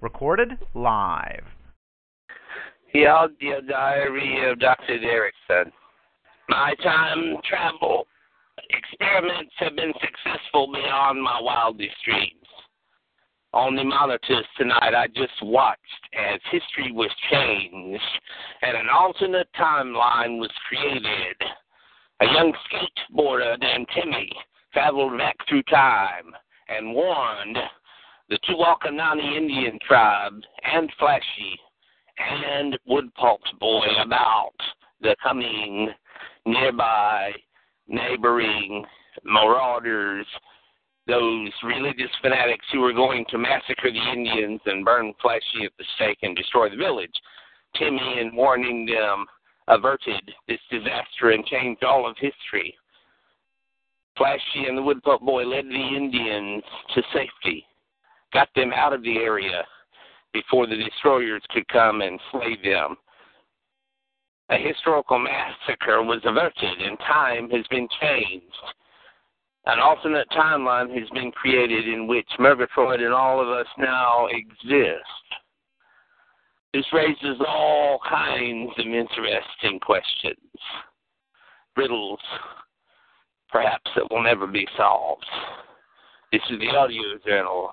Recorded live. The audio diary of Dr. Derrickson. My time travel experiments have been successful beyond my wildest dreams. On the monitors tonight, I just watched as history was changed and an alternate timeline was created. A young skateboarder named Timmy traveled back through time and warned the Tuwakanani Indian tribe and Flashy and Woodpulp Boy about the coming nearby neighboring marauders, those religious fanatics who were going to massacre the Indians and burn Flashy at the stake and destroy the village. Timmy, in warning them, averted this disaster and changed all of history. Flashy and the Woodpulp Boy led the Indians to safety, got them out of the area before the destroyers could come and slay them. A historical massacre was averted and time has been changed. An alternate timeline has been created in which Murgatroyd and all of us now exist. This raises all kinds of interesting questions, riddles, perhaps that will never be solved. This is the audio journal